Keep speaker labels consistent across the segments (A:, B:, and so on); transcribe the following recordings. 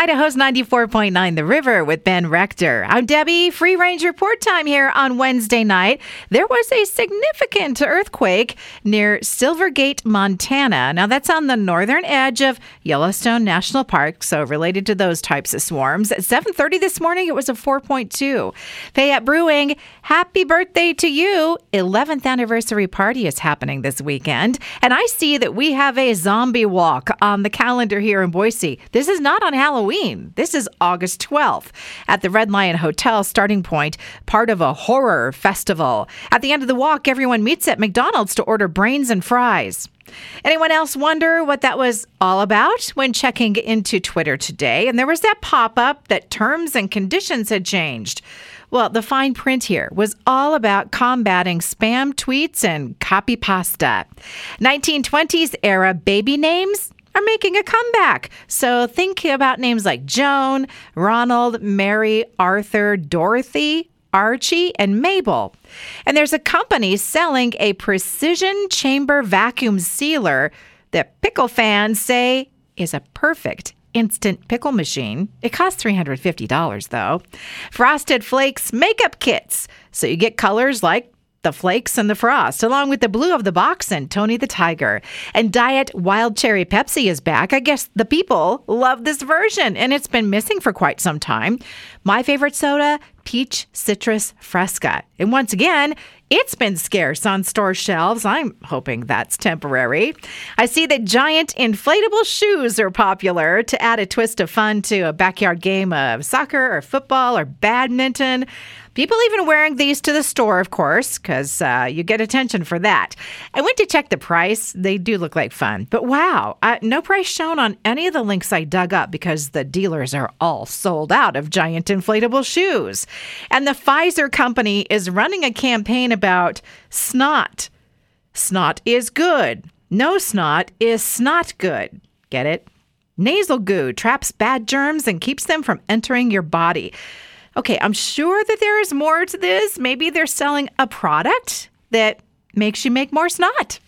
A: Idaho's 94.9 The River with Ben Rector. I'm Debbie. Free range report time here on Wednesday night. There was a significant earthquake near Silver Gate, Montana. Now, that's on the northern edge of Yellowstone National Park, so related to those types of swarms. At 7.30 this morning, it was a 4.2. Payette Brewing, happy birthday to you. 11th anniversary party is happening this weekend. And I see that we have a zombie walk on the calendar here in Boise. This is not on Halloween. Halloween. This is August 12th at the Red Lion Hotel starting point, part of a horror festival. At the end of the walk, everyone meets at McDonald's to order brains and fries. Anyone else wonder what that was all about when checking into Twitter today? And there was that pop up that terms and conditions had changed. Well, the fine print here was all about combating spam tweets and copy pasta. 1920s era baby names are making a comeback. So think about names like Joan, Ronald, Mary, Arthur, Dorothy, Archie, and Mabel. And there's a company selling a precision chamber vacuum sealer that pickle fans say is a perfect instant pickle machine. It costs $350 though. Frosted Flakes makeup kits. So you get colors like the flakes and the frost, along with the blue of the box and Tony the Tiger. And Diet Wild Cherry Pepsi is back. I guess the people love this version, and it's been missing for quite some time. My favorite soda, Peach Citrus Fresca. And once again, it's been scarce on store shelves. I'm hoping that's temporary. I see that giant inflatable shoes are popular to add a twist of fun to a backyard game of soccer or football or badminton. People even wearing these to the store, of course, because uh, you get attention for that. I went to check the price. They do look like fun. But wow, uh, no price shown on any of the links I dug up because the dealers are all sold out of giant inflatable shoes. And the Pfizer company is running a campaign about snot. Snot is good. No snot is snot good. Get it? Nasal goo traps bad germs and keeps them from entering your body. Okay, I'm sure that there is more to this. Maybe they're selling a product that makes you make more snot.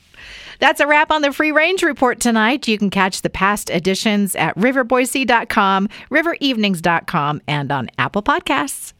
A: That's a wrap on the Free Range Report tonight. You can catch the past editions at riverboise.com, riverevenings.com, and on Apple Podcasts.